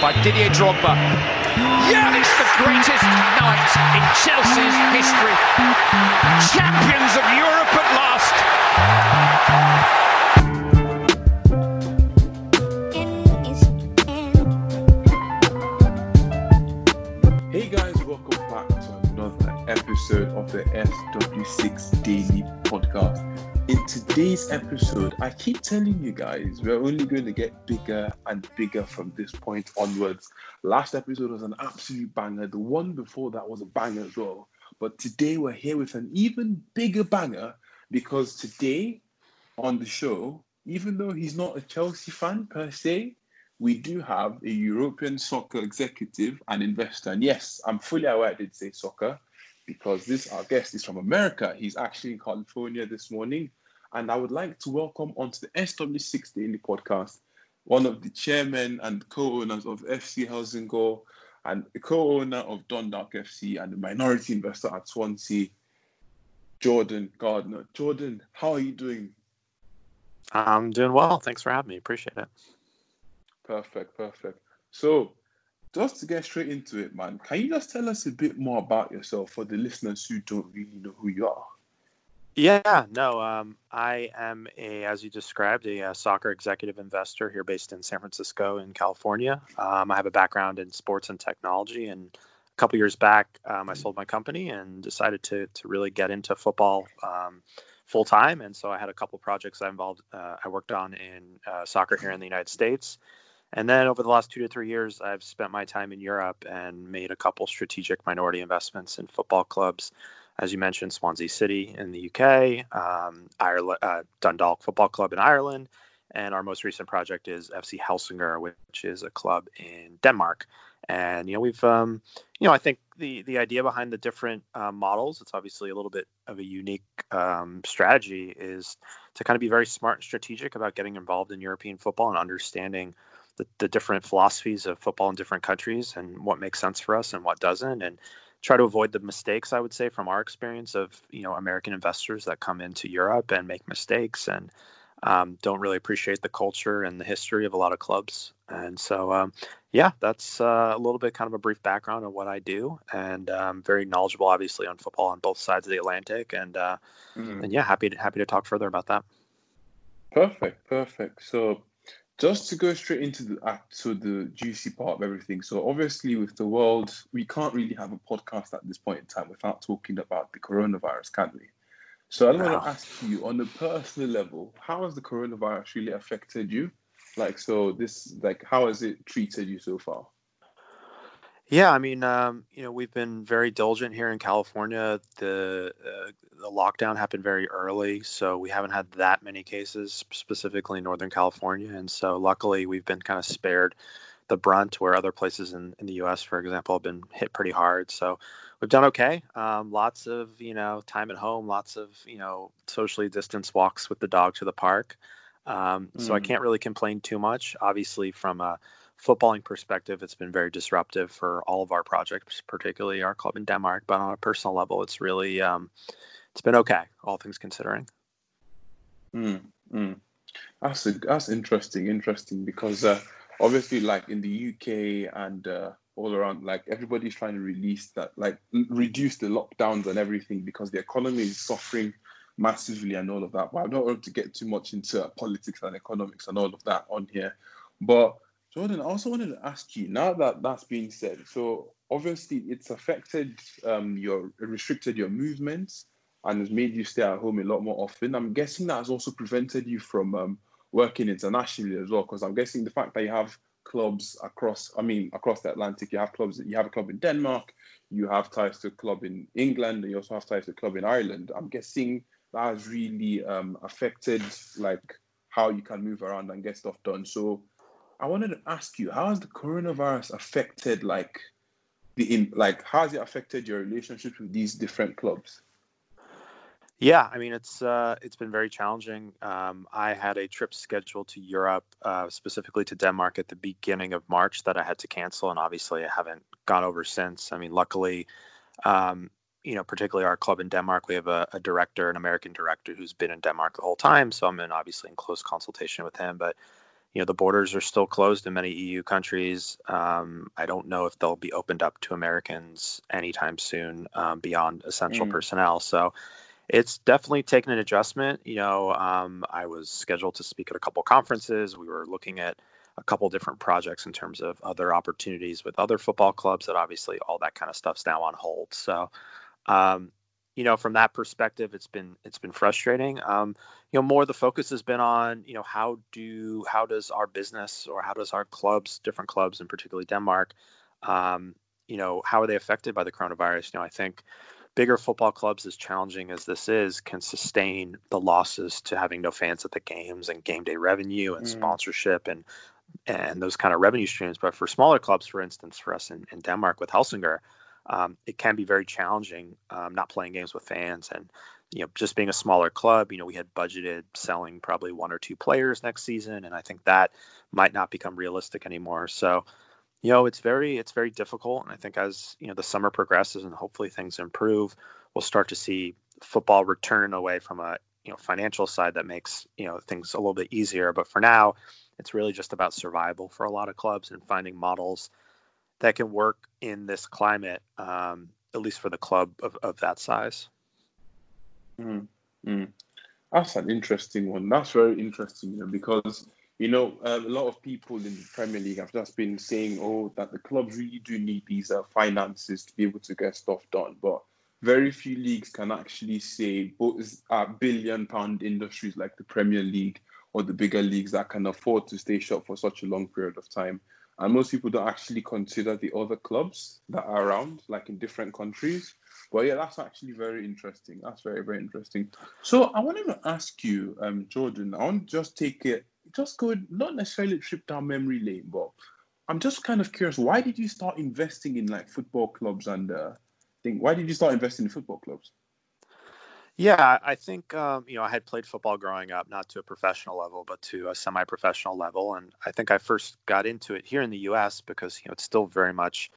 by Didier Drogba. Yeah, it's the greatest night in Chelsea's history. Champions of Europe at last. Hey guys, welcome back to another episode of the SW6 Daily Podcast. Today's episode, I keep telling you guys we're only going to get bigger and bigger from this point onwards. Last episode was an absolute banger. The one before that was a banger as well. But today we're here with an even bigger banger because today on the show, even though he's not a Chelsea fan per se, we do have a European soccer executive and investor. And yes, I'm fully aware I did say soccer because this our guest is from America. He's actually in California this morning. And I would like to welcome onto the SW6 Daily Podcast one of the chairmen and co-owners of FC Helsingør and co-owner of Dundalk FC and a minority investor at Swansea, Jordan Gardner. Jordan, how are you doing? I'm doing well. Thanks for having me. Appreciate it. Perfect, perfect. So, just to get straight into it, man, can you just tell us a bit more about yourself for the listeners who don't really know who you are? Yeah, no, um, I am a, as you described, a, a, soccer executive investor here based in San Francisco in California. Um, I have a background in sports and technology, and a couple years back, um, I sold my company and decided to to really get into football um, full time. And so I had a couple projects I involved, uh, I worked on in uh, soccer here in the United States. And then over the last two to three years, I've spent my time in Europe and made a couple strategic minority investments in football clubs. As you mentioned, Swansea City in the UK, um, Ireland, uh, Dundalk Football Club in Ireland, and our most recent project is FC Helsingør, which is a club in Denmark. And you know, we've, um, you know, I think the the idea behind the different uh, models, it's obviously a little bit of a unique um, strategy, is to kind of be very smart and strategic about getting involved in European football and understanding the, the different philosophies of football in different countries and what makes sense for us and what doesn't and try to avoid the mistakes i would say from our experience of you know american investors that come into europe and make mistakes and um, don't really appreciate the culture and the history of a lot of clubs. And so um, yeah that's uh, a little bit kind of a brief background of what i do. And um, very knowledgeable obviously on football on both sides of the atlantic. And uh, mm. and yeah happy to happy to talk further about that. Perfect perfect. So just to go straight into the uh, to the juicy part of everything. So obviously, with the world, we can't really have a podcast at this point in time without talking about the coronavirus, can we? So I want to ask you, on a personal level, how has the coronavirus really affected you? Like, so this, like, how has it treated you so far? Yeah, I mean, um, you know, we've been very diligent here in California. The uh, the lockdown happened very early, so we haven't had that many cases, specifically in Northern California, and so luckily we've been kind of spared the brunt where other places in, in the U.S., for example, have been hit pretty hard. So we've done okay. Um, lots of you know time at home, lots of you know socially distanced walks with the dog to the park. Um, mm. So I mm. can't really complain too much. Obviously, from a footballing perspective, it's been very disruptive for all of our projects, particularly our club in Denmark. But on a personal level, it's really um, it's been okay, all things considering. Mm, mm. That's a, that's interesting, interesting because uh, obviously, like in the UK and uh, all around, like everybody's trying to release that, like reduce the lockdowns and everything because the economy is suffering massively and all of that. But I don't want to get too much into politics and economics and all of that on here. But Jordan, I also wanted to ask you now that that's being said. So obviously, it's affected um, your restricted your movements and has made you stay at home a lot more often. I'm guessing that has also prevented you from um, working internationally as well. Because I'm guessing the fact that you have clubs across, I mean, across the Atlantic, you have clubs. You have a club in Denmark, you have ties to a club in England, and you also have ties to a club in Ireland. I'm guessing that has really um, affected like how you can move around and get stuff done. So I wanted to ask you, how has the coronavirus affected like the in like how has it affected your relationships with these different clubs? Yeah, I mean it's uh, it's been very challenging. Um, I had a trip scheduled to Europe, uh, specifically to Denmark, at the beginning of March that I had to cancel, and obviously I haven't gone over since. I mean, luckily, um, you know, particularly our club in Denmark, we have a, a, director, an American director, who's been in Denmark the whole time, so I'm in obviously in close consultation with him. But you know the borders are still closed in many EU countries. Um, I don't know if they'll be opened up to Americans anytime soon um, beyond essential mm. personnel. So it's definitely taken an adjustment. You know, um, I was scheduled to speak at a couple conferences. We were looking at a couple different projects in terms of other opportunities with other football clubs. That obviously all that kind of stuff's now on hold. So um, you know, from that perspective, it's been it's been frustrating. Um, you know, more the focus has been on, you know, how do how does our business or how does our clubs, different clubs, and particularly Denmark, um, you know, how are they affected by the coronavirus? You know, I think bigger football clubs, as challenging as this is, can sustain the losses to having no fans at the games and game day revenue and mm. sponsorship and and those kind of revenue streams. But for smaller clubs, for instance, for us in, in Denmark with Helsingør, um, it can be very challenging um, not playing games with fans and you know just being a smaller club you know we had budgeted selling probably one or two players next season and i think that might not become realistic anymore so you know it's very it's very difficult and i think as you know the summer progresses and hopefully things improve we'll start to see football return away from a you know financial side that makes you know things a little bit easier but for now it's really just about survival for a lot of clubs and finding models that can work in this climate, um, at least for the club of, of that size. Mm, mm. That's an interesting one. That's very interesting, you know, because you know uh, a lot of people in the Premier League have just been saying, "Oh, that the clubs really do need these uh, finances to be able to get stuff done," but very few leagues can actually say both uh, billion pound industries like the Premier League or the bigger leagues that can afford to stay shut for such a long period of time and most people don't actually consider the other clubs that are around, like in different countries. But yeah, that's actually very interesting. That's very very interesting. So I wanted to ask you, um, Jordan. I want to just take it, just go not necessarily trip down memory lane, but I'm just kind of curious. Why did you start investing in like football clubs and uh, think? Why did you start investing in football clubs? Yeah, I think um, you know I had played football growing up, not to a professional level, but to a semi-professional level, and I think I first got into it here in the U.S. because you know it's still very much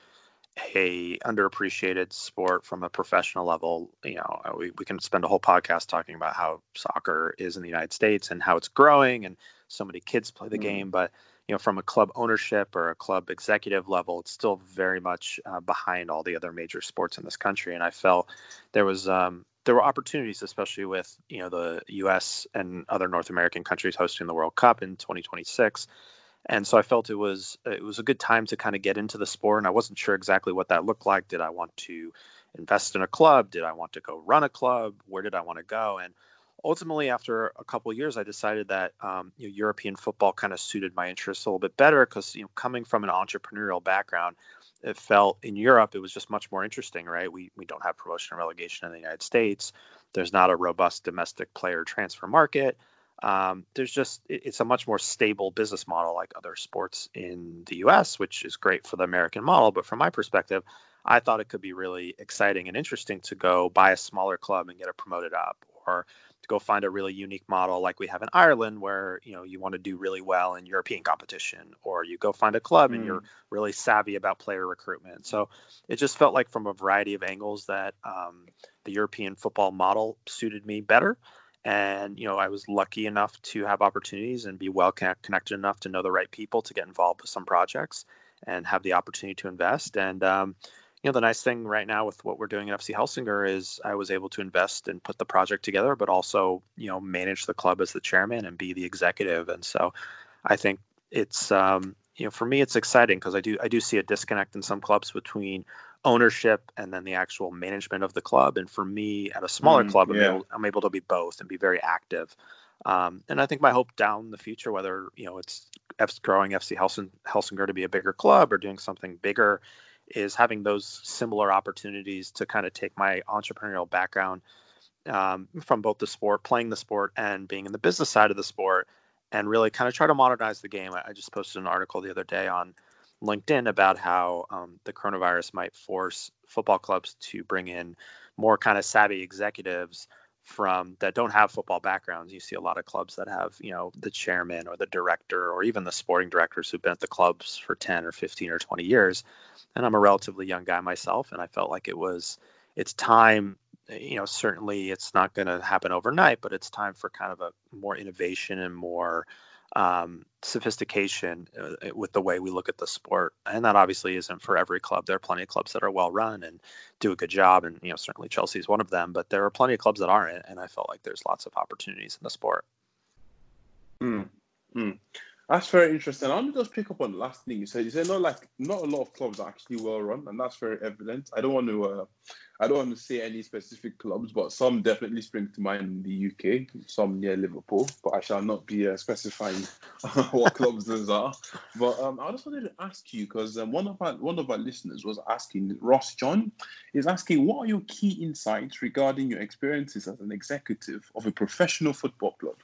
a underappreciated sport from a professional level. You know, uh, we, we can spend a whole podcast talking about how soccer is in the United States and how it's growing, and so many kids play the mm-hmm. game, but you know, from a club ownership or a club executive level, it's still very much uh, behind all the other major sports in this country. And I felt there was um, there were opportunities, especially with you know the U.S. and other North American countries hosting the World Cup in 2026. And so I felt it was it was a good time to kind of get into the sport, and I wasn't sure exactly what that looked like. Did I want to invest in a club? Did I want to go run a club? Where did I want to go? And ultimately, after a couple years, I decided that um, you know, European football kind of suited my interests a little bit better because you know coming from an entrepreneurial background, it felt in Europe it was just much more interesting, right? We we don't have promotion and relegation in the United States. There's not a robust domestic player transfer market. Um, there's just it's a much more stable business model like other sports in the U.S., which is great for the American model. But from my perspective, I thought it could be really exciting and interesting to go buy a smaller club and get it promoted up, or to go find a really unique model like we have in Ireland where you know you want to do really well in European competition or you go find a club mm. and you're mm. really savvy about player recruitment. So it just felt like from a variety of angles that um, the European football model suited me better. And you know, I was lucky enough to have opportunities and be well connected enough to know the right people to get involved with some projects and have the opportunity to invest. And um, you know the nice thing right now with what we're doing at FC Helsingør is I was able to invest and put the project together, but also you know manage the club as the chairman and be the executive. And so I think it's um, you know for me it's exciting because I do I do see a disconnect in some clubs between ownership and then the actual management of the club. And for me at a smaller mm, club, I'm, able, I'm able to be both and be very active. Um, and I think my hope down the future, whether you know it's growing FC Helsing, Helsingør to be a bigger club or doing something bigger is having those similar opportunities to kind of take my entrepreneurial background um, from both the sport, playing the sport, and being in the business side of the sport, and really kind of try to modernize the game. I, just posted an article the other day on LinkedIn about how um, the coronavirus might force football clubs to bring in more kind of savvy executives from that don't have football backgrounds. You see a lot of clubs that have, you know, the chairman or the director or even the sporting directors who've been at the clubs for 10 or 15 or 20 years and I'm a relatively young guy myself, and I felt like it was it's time. You know, certainly it's not going to happen overnight, but it's time for kind of a more innovation and more um, sophistication uh, with the way we look at the sport. And that obviously isn't for every club. There are plenty of clubs that are well run and do a good job. And, you know, certainly Chelsea is one of them, but there are plenty of clubs that aren't. And I felt like there's lots of opportunities in the sport. Mm, mm. That's very interesting. I want to just pick up on the last thing you said. You said not like not a lot of clubs are actually well run, and that's very evident. I don't want to uh, I don't want to say any specific clubs, but some definitely spring to mind in the UK. Some near Liverpool, but I shall not be uh, specifying what clubs those are. But um, I just wanted to ask you because um, one of our one of our listeners was asking Ross John is asking what are your key insights regarding your experiences as an executive of a professional football club.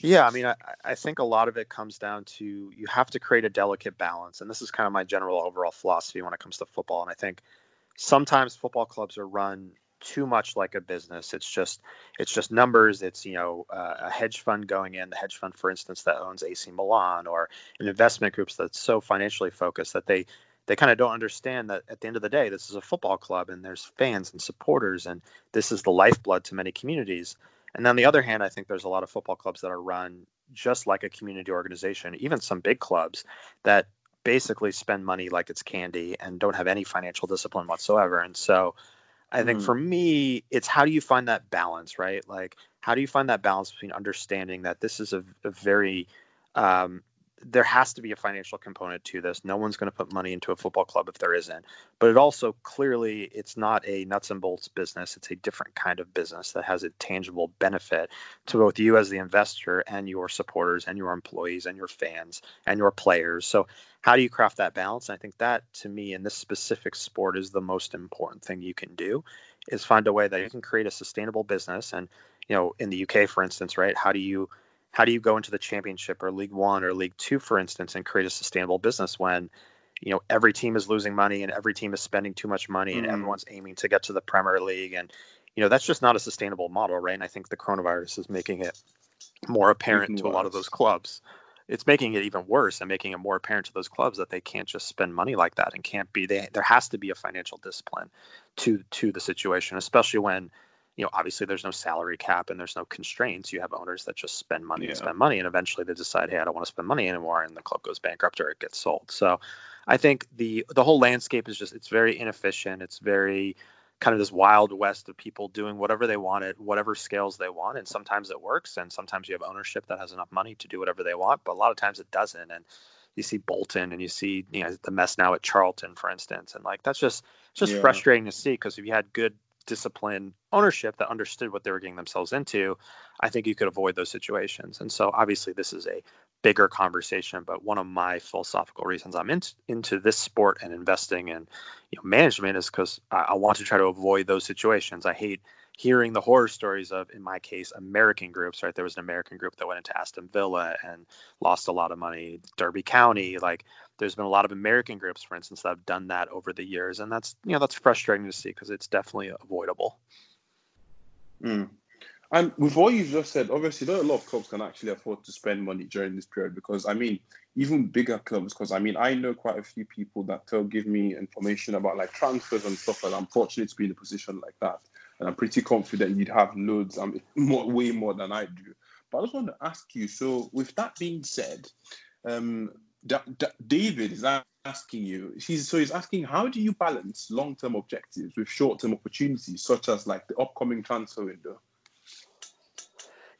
Yeah, I mean, I, I think a lot of it comes down to you have to create a delicate balance. And this is kind of my general overall philosophy when it comes to football. And I think sometimes football clubs are run too much like a business. It's just it's just numbers. It's you know uh, a hedge fund going in, the hedge fund, for instance, that owns AC Milan, or an investment groups that's so financially focused that they they kind of don't understand that at the end of the day, this is a football club and there's fans and supporters, and this is the lifeblood to many communities. And then on the other hand, I think there's a lot of football clubs that are run just like a community organization, even some big clubs that basically spend money like it's candy and don't have any financial discipline whatsoever. And so I think mm. for me, it's how do you find that balance, right? Like, how do you find that balance between understanding that this is a, a very um, there has to be a financial component to this. No one's going to put money into a football club if there isn't. But it also clearly it's not a nuts and bolts business. It's a different kind of business that has a tangible benefit to both you as the investor and your supporters and your employees and your fans and your players. So how do you craft that balance? And I think that to me in this specific sport is the most important thing you can do is find a way that you can create a sustainable business and you know in the UK for instance, right? How do you how do you go into the championship or league one or league two for instance and create a sustainable business when you know every team is losing money and every team is spending too much money mm-hmm. and everyone's aiming to get to the premier league and you know that's just not a sustainable model right and i think the coronavirus is making it more apparent to worse. a lot of those clubs it's making it even worse and making it more apparent to those clubs that they can't just spend money like that and can't be they, there has to be a financial discipline to to the situation especially when you know, obviously there's no salary cap and there's no constraints. You have owners that just spend money yeah. and spend money, and eventually they decide, hey, I don't want to spend money anymore, and the club goes bankrupt or it gets sold. So, I think the the whole landscape is just it's very inefficient. It's very kind of this wild west of people doing whatever they want at whatever scales they want, and sometimes it works, and sometimes you have ownership that has enough money to do whatever they want, but a lot of times it doesn't, and you see Bolton and you see you know the mess now at Charlton, for instance, and like that's just it's just yeah. frustrating to see because if you had good disciplined ownership that understood what they were getting themselves into, I think you could avoid those situations. And so obviously this is a bigger conversation, but one of my philosophical reasons I'm in, into this sport and investing in you know, management is because I, I want to try to avoid those situations. I hate hearing the horror stories of, in my case, American groups, right? There was an American group that went into Aston Villa and lost a lot of money. Derby County, like there's been a lot of American groups, for instance, that have done that over the years, and that's you know that's frustrating to see because it's definitely avoidable. Mm. And with what you've just said, obviously, not a lot of clubs can actually afford to spend money during this period because, I mean, even bigger clubs, because I mean, I know quite a few people that tell give me information about like transfers and stuff that. I'm fortunate to be in a position like that and I'm pretty confident you'd have loads, um, more, way more than I do. But I just want to ask you. So, with that being said, um, D- D- David is asking you. He's so he's asking, how do you balance long-term objectives with short-term opportunities, such as like the upcoming transfer window?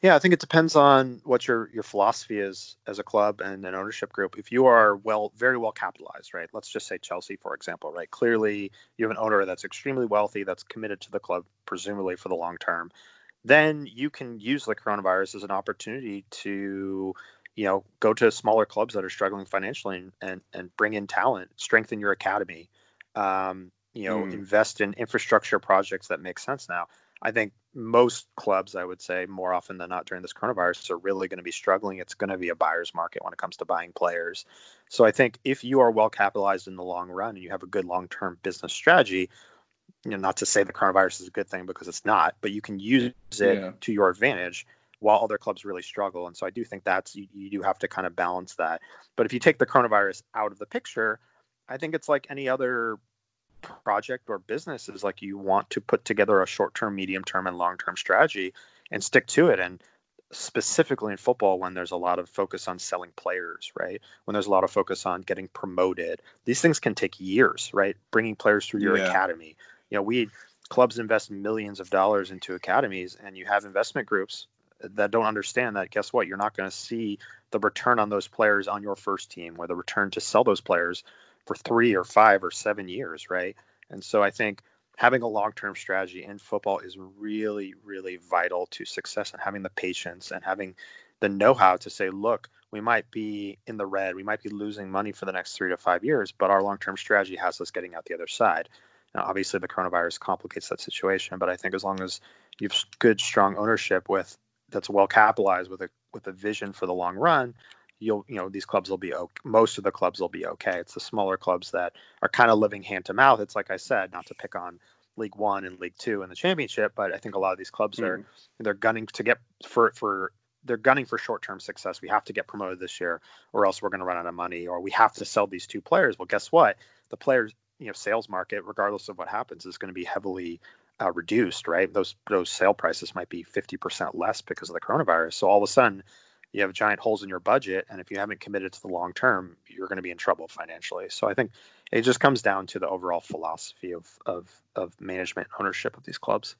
Yeah, I think it depends on what your your philosophy is as a club and an ownership group. If you are well, very well capitalized, right? Let's just say Chelsea, for example, right? Clearly, you have an owner that's extremely wealthy, that's committed to the club, presumably for the long term. Then you can use the coronavirus as an opportunity to, you know, go to smaller clubs that are struggling financially and and, and bring in talent, strengthen your academy, um, you know, mm. invest in infrastructure projects that make sense now. I think most clubs, I would say, more often than not during this coronavirus, are really going to be struggling. It's going to be a buyer's market when it comes to buying players. So I think if you are well capitalized in the long run and you have a good long term business strategy, you know, not to say the coronavirus is a good thing because it's not, but you can use it yeah. to your advantage while other clubs really struggle. And so I do think that's you, you do have to kind of balance that. But if you take the coronavirus out of the picture, I think it's like any other project or business is like you want to put together a short term, medium term, and long term strategy and stick to it. And specifically in football when there's a lot of focus on selling players, right? When there's a lot of focus on getting promoted, these things can take years, right? Bringing players through your yeah. academy. You know, we clubs invest millions of dollars into academies, and you have investment groups that don't understand that. Guess what? You're not going to see the return on those players on your first team, or the return to sell those players for three or five or seven years, right? And so I think having a long-term strategy in football is really really vital to success and having the patience and having the know-how to say look we might be in the red we might be losing money for the next three to five years but our long-term strategy has us getting out the other side now obviously the coronavirus complicates that situation but i think as long as you have good strong ownership with that's well capitalized with a with a vision for the long run you'll you know these clubs will be okay. most of the clubs will be okay. It's the smaller clubs that are kind of living hand to mouth. It's like I said, not to pick on League One and League Two and the Championship, but I think a lot of these clubs mm. are mm-hmm. they're gunning to get for for they're gunning for short-term success. We have to get promoted this year, or else we're going to run out of money, or we have to sell these two players. Well, guess what? The players, you know, sales market, regardless of what happens, is going to be heavily uh, reduced. Right? Those those sale prices might be 50% less because of the coronavirus. So all of a sudden, you have giant holes in your budget and if you haven't committed to the long term you're going to be in trouble financially so i think it just comes down to the overall philosophy of of, of management ownership of these clubs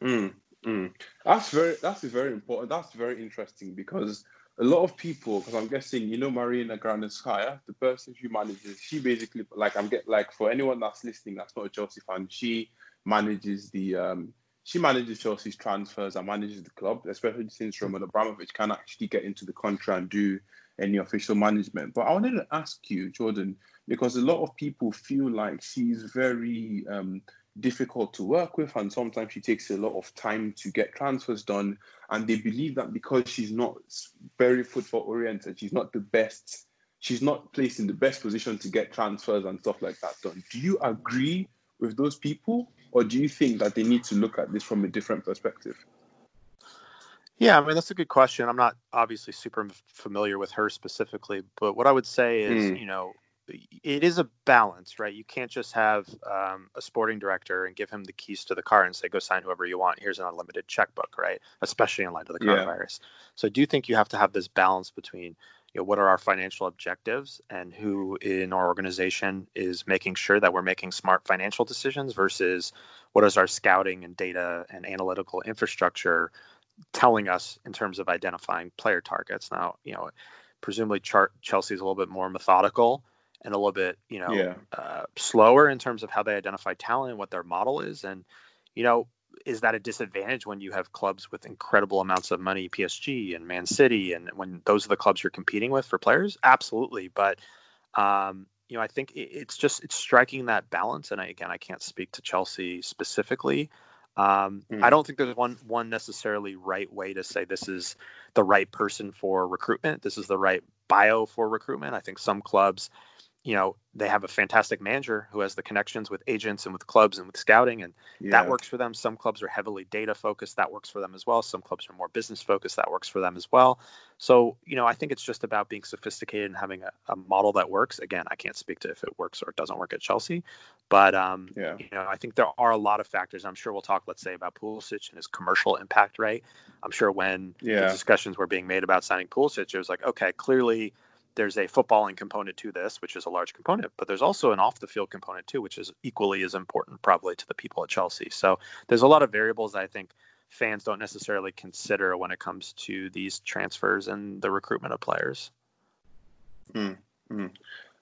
mm, mm. that's very that's very important that's very interesting because a lot of people because i'm guessing you know marina granovskaia the person who manages she basically like i'm get like for anyone that's listening that's not a chelsea fan she manages the um she manages Chelsea's transfers and manages the club, especially since Roman Abramovich can actually get into the country and do any official management. But I wanted to ask you, Jordan, because a lot of people feel like she's very um, difficult to work with, and sometimes she takes a lot of time to get transfers done. And they believe that because she's not very football oriented, she's not the best, she's not placed in the best position to get transfers and stuff like that done. Do you agree with those people? Or do you think that they need to look at this from a different perspective? Yeah, I mean that's a good question. I'm not obviously super familiar with her specifically, but what I would say is, mm. you know, it is a balance, right? You can't just have um, a sporting director and give him the keys to the car and say, "Go sign whoever you want. Here's an unlimited checkbook," right? Especially in light of the coronavirus. Yeah. So I do think you have to have this balance between you know, what are our financial objectives and who in our organization is making sure that we're making smart financial decisions versus what is our scouting and data and analytical infrastructure telling us in terms of identifying player targets. Now, you know, presumably Char- Chelsea's a little bit more methodical and a little bit, you know, yeah. uh, slower in terms of how they identify talent and what their model is. And, you know, is that a disadvantage when you have clubs with incredible amounts of money, PSG and Man City, and when those are the clubs you're competing with for players? Absolutely, but um, you know, I think it's just it's striking that balance. And I, again, I can't speak to Chelsea specifically. Um, mm. I don't think there's one one necessarily right way to say this is the right person for recruitment. This is the right bio for recruitment. I think some clubs you know they have a fantastic manager who has the connections with agents and with clubs and with scouting and yeah. that works for them some clubs are heavily data focused that works for them as well some clubs are more business focused that works for them as well so you know i think it's just about being sophisticated and having a, a model that works again i can't speak to if it works or it doesn't work at chelsea but um, yeah. you know i think there are a lot of factors i'm sure we'll talk let's say about Pulisic and his commercial impact right i'm sure when yeah. the discussions were being made about signing Pulisic it was like okay clearly there's a footballing component to this, which is a large component, but there's also an off the field component too, which is equally as important probably to the people at Chelsea. So there's a lot of variables I think fans don't necessarily consider when it comes to these transfers and the recruitment of players. Mm.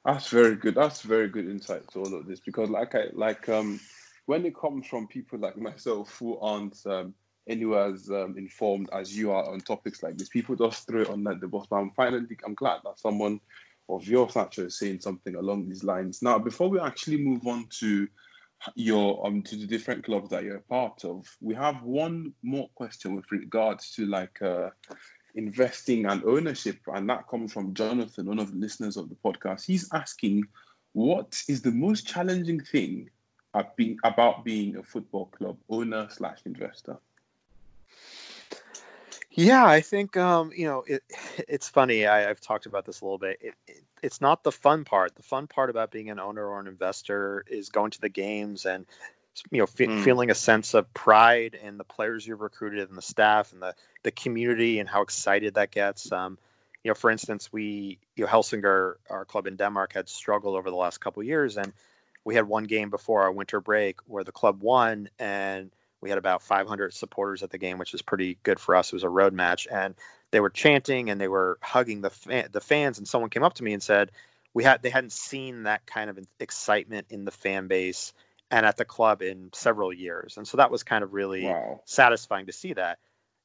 That's very good. That's very good insight to all of this because, like I like, um, when it comes from people like myself who aren't um, anywhere as um, informed as you are on topics like this. People just throw it on the bus. But I'm finally, I'm glad that someone of your stature is saying something along these lines. Now, before we actually move on to your um to the different clubs that you're a part of, we have one more question with regards to like uh, investing and ownership, and that comes from Jonathan, one of the listeners of the podcast. He's asking, what is the most challenging thing about being a football club owner slash investor? Yeah, I think um, you know it, it's funny. I, have talked about this a little bit. It, it, it's not the fun part. The fun part about being an owner or an investor is going to the games and you know, mm. feeling a sense of pride in the players you've recruited and the staff and the the community and how excited that gets. Um, you know, for instance, we you know Helsingør, our club in Denmark, had struggled over the last couple years, and we had one game before our winter break where the club won, and we had about 500 supporters at the game, which was pretty good for us. It was a road match, and they were chanting and they were hugging the fan, the fans. And someone came up to me and said, "We had they hadn't seen that kind of excitement in the fan base and at the club in several years." And so that was kind of really wow. satisfying to see that.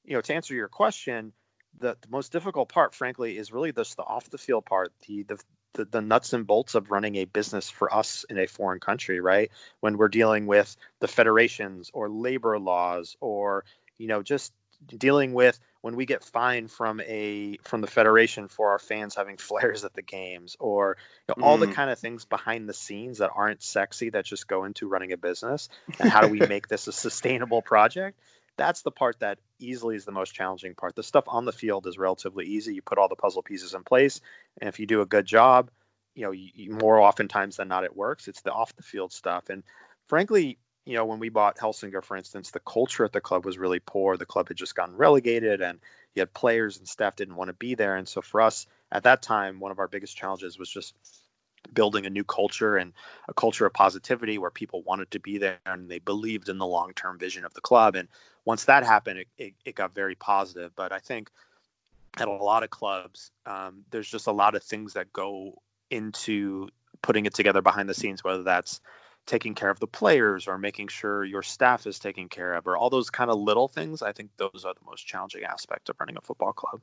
You know, to answer your question, the, the most difficult part, frankly, is really just the off the field part, the, the the, the nuts and bolts of running a business for us in a foreign country, right? When we're dealing with the federations or labor laws or, you know, just dealing with when we get fined from a from the federation for our fans having flares at the games or you know, all the mm. kind of things behind the scenes that aren't sexy that just go into running a business and how do we make this a sustainable project that's the part that easily is the most challenging part. The stuff on the field is relatively easy. You put all the puzzle pieces in place, and if you do a good job, you know, you, more oftentimes than not, it works. It's the off the field stuff, and frankly, you know, when we bought Helsingør, for instance, the culture at the club was really poor. The club had just gotten relegated, and you had players and staff didn't want to be there. And so for us at that time, one of our biggest challenges was just building a new culture and a culture of positivity where people wanted to be there and they believed in the long term vision of the club. And once that happened, it, it, it, got very positive. But I think at a lot of clubs, um, there's just a lot of things that go into putting it together behind the scenes, whether that's taking care of the players or making sure your staff is taken care of or all those kind of little things. I think those are the most challenging aspects of running a football club.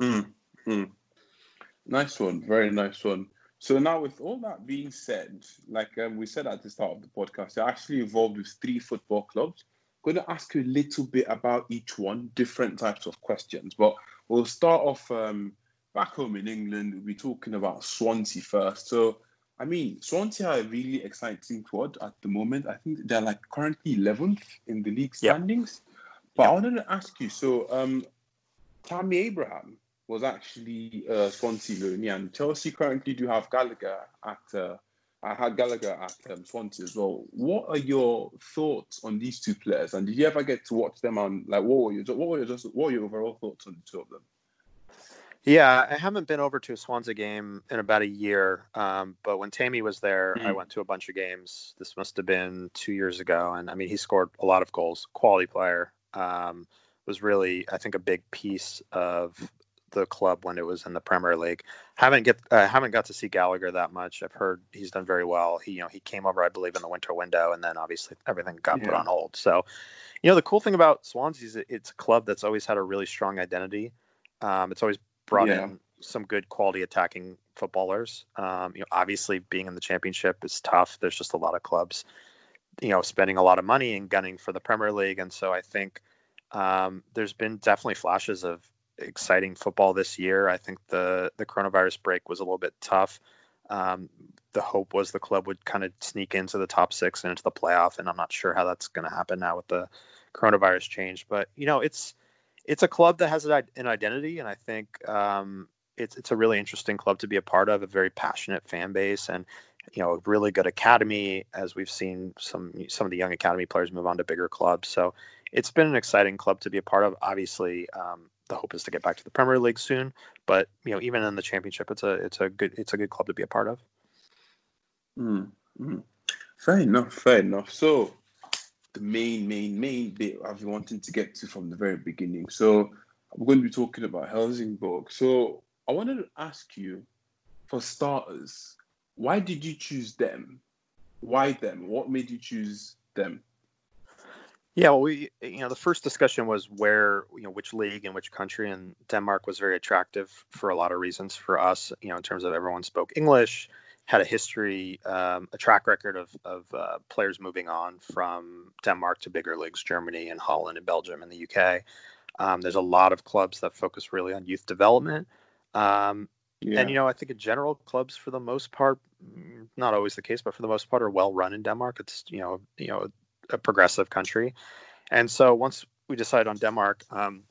Mm, mm. Nice one. Very nice one. So now, with all that being said, like um, we said at the start of the podcast, you're actually involved with three football clubs. I'm going to ask you a little bit about each one, different types of questions. But we'll start off um, back home in England. We'll be talking about Swansea first. So, I mean, Swansea are a really exciting squad at the moment. I think they're like currently 11th in the league standings. Yep. But yep. I wanted to ask you so, um, Tammy Abraham, was actually uh, Swansea loanee, and Chelsea currently do have Gallagher at. Uh, I had Gallagher at um, Swansea as well. What are your thoughts on these two players? And did you ever get to watch them? And like, what were your what were your just what were your overall thoughts on the two of them? Yeah, I haven't been over to a Swansea game in about a year. Um, but when Tammy was there, mm-hmm. I went to a bunch of games. This must have been two years ago, and I mean, he scored a lot of goals. Quality player. Um, was really, I think, a big piece of the club when it was in the Premier League. Haven't get uh, haven't got to see Gallagher that much. I've heard he's done very well. He you know he came over I believe in the winter window, and then obviously everything got yeah. put on hold. So, you know the cool thing about Swansea is it's a club that's always had a really strong identity. Um, it's always brought yeah. in some good quality attacking footballers. Um, you know, obviously being in the championship is tough. There's just a lot of clubs, you know, spending a lot of money and gunning for the Premier League, and so I think um, there's been definitely flashes of exciting football this year. I think the the coronavirus break was a little bit tough. Um, the hope was the club would kind of sneak into the top six and into the playoff, and I'm not sure how that's going to happen now with the coronavirus change. But you know, it's it's a club that has an identity, and I think um, it's it's a really interesting club to be a part of. A very passionate fan base, and you know, a really good academy. As we've seen some some of the young academy players move on to bigger clubs, so it's been an exciting club to be a part of. Obviously, um, the hope is to get back to the Premier League soon. But you know, even in the Championship, it's a it's a good it's a good club to be a part of. Mm. Fair enough. Fair enough. So the main main main bit I've been wanting to get to from the very beginning. So I'm going to be talking about Helsingborg. So I wanted to ask you, for starters, why did you choose them? Why them? What made you choose them? Yeah, well, we you know the first discussion was where you know which league and which country, and Denmark was very attractive for a lot of reasons for us. You know, in terms of everyone spoke English, had a history, um, a track record of of uh, players moving on from Denmark to bigger leagues, Germany and Holland and Belgium and the UK. Um, there's a lot of clubs that focus really on youth development. Um, yeah. And you know, I think in general, clubs for the most part, mm, not always the case, but for the most part, are well run in Denmark. It's you know, you know, a progressive country. And so once we decided on Denmark, um,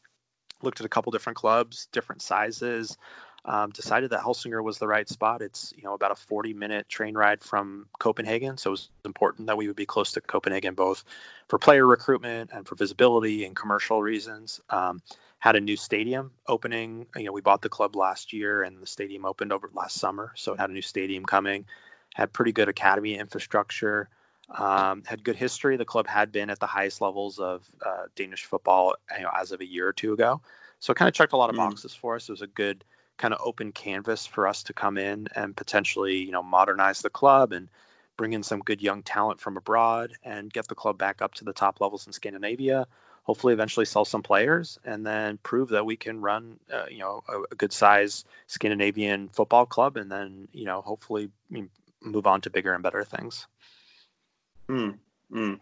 looked at a couple different clubs, different sizes. um, decided that Helsingør was the right spot. It's you know about a 40 minute train ride from Copenhagen, so it was important that we would be close to Copenhagen both for player recruitment and for visibility and commercial reasons. Um, had a new stadium opening. You know, we bought the club last year, and the stadium opened over last summer, so it had a new stadium coming. Had pretty good academy infrastructure. Um, had good history. The club had been at the highest levels of uh, Danish football you know, as of a year or two ago. So it kind of checked a lot of mm. boxes mm. for us. It was a good kind of open canvas for us to come in and potentially, you know, modernize the club and bring in some good young talent from abroad and get the club back up to the top levels in Scandinavia. Hopefully, eventually sell some players and then prove that we can run, uh, you know, a, a, good size Scandinavian football club, and then, you know, hopefully move on to bigger and better things. Mm, mm.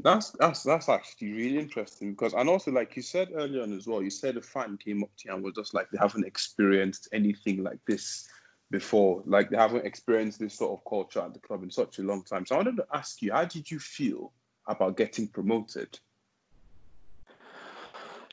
That's that's that's actually really interesting because and also like you said earlier on as well, you said a fan came up to you and was just like they haven't experienced anything like this before, like they haven't experienced this sort of culture at the club in such a long time. So I wanted to ask you, how did you feel about getting promoted?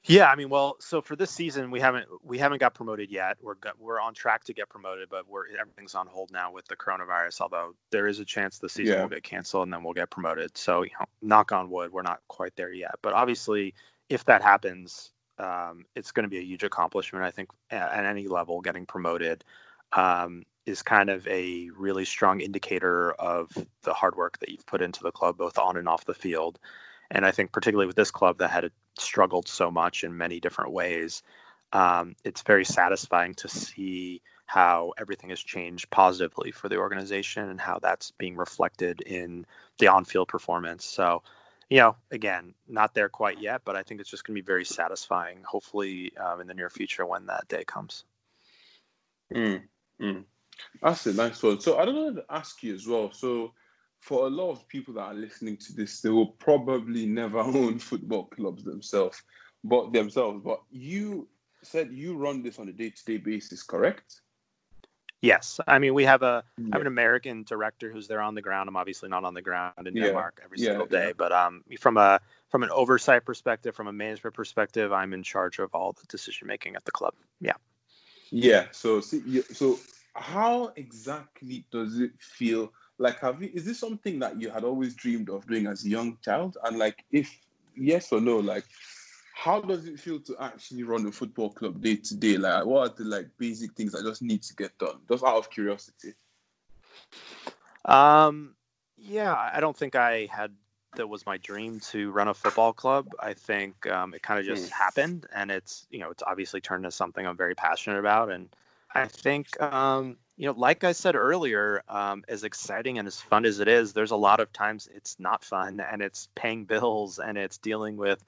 Yeah, I mean, well, so for this season we haven't we haven't got promoted yet. We're got, we're on track to get promoted, but we're everything's on hold now with the coronavirus. Although there is a chance the season yeah. will get canceled and then we'll get promoted. So you know, knock on wood, we're not quite there yet. But obviously, if that happens, um, it's going to be a huge accomplishment. I think at, at any level, getting promoted um, is kind of a really strong indicator of the hard work that you've put into the club, both on and off the field. And I think particularly with this club that had struggled so much in many different ways, um, it's very satisfying to see how everything has changed positively for the organization and how that's being reflected in the on-field performance. So, you know, again, not there quite yet, but I think it's just going to be very satisfying. Hopefully, um, in the near future when that day comes. Mm, mm. That's a nice one. So I don't know to ask you as well. So for a lot of people that are listening to this, they will probably never own football clubs themselves, but themselves. But you said you run this on a day-to-day basis, correct? Yes, I mean we have a yeah. I have an American director who's there on the ground. I'm obviously not on the ground in yeah. Denmark every yeah, single day, but um, from a from an oversight perspective, from a management perspective, I'm in charge of all the decision making at the club. Yeah. Yeah. So see, so how exactly does it feel? Like have you is this something that you had always dreamed of doing as a young child? And like if yes or no like how does it feel to actually run a football club day to day? Like what are the like basic things that just need to get done? Just out of curiosity. Um yeah i don't think i had that was my dream to run a football club. I think um, it kind of just mm. happened and it's you know it's obviously turned into something i'm very passionate about. And i think um, you know, like I said earlier, um, as exciting and as fun as it is, there's a lot of times it's not fun and it's paying bills and it's dealing with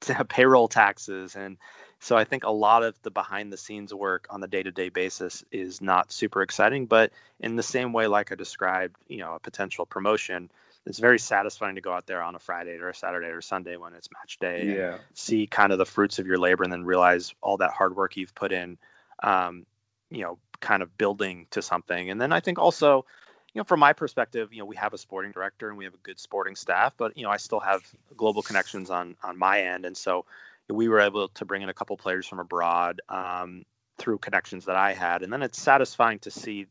t- payroll taxes. And so I think a lot of the behind the scenes work on the day to day basis is not super exciting. But in the same way, like I described, you know, a potential promotion, it's very satisfying to go out there on a Friday or a Saturday or Sunday when it's match day yeah. see kind of the fruits of your labor and then realize all that hard work you've put in. Um, you know, kind of building to something. And then I think also, you know, from my perspective, you know, we have a sporting director and we have a good sporting staff, but you know, I still have global connections on on my end, and so we were able to bring in a couple players from abroad um, through connections that I had, and then it's satisfying to see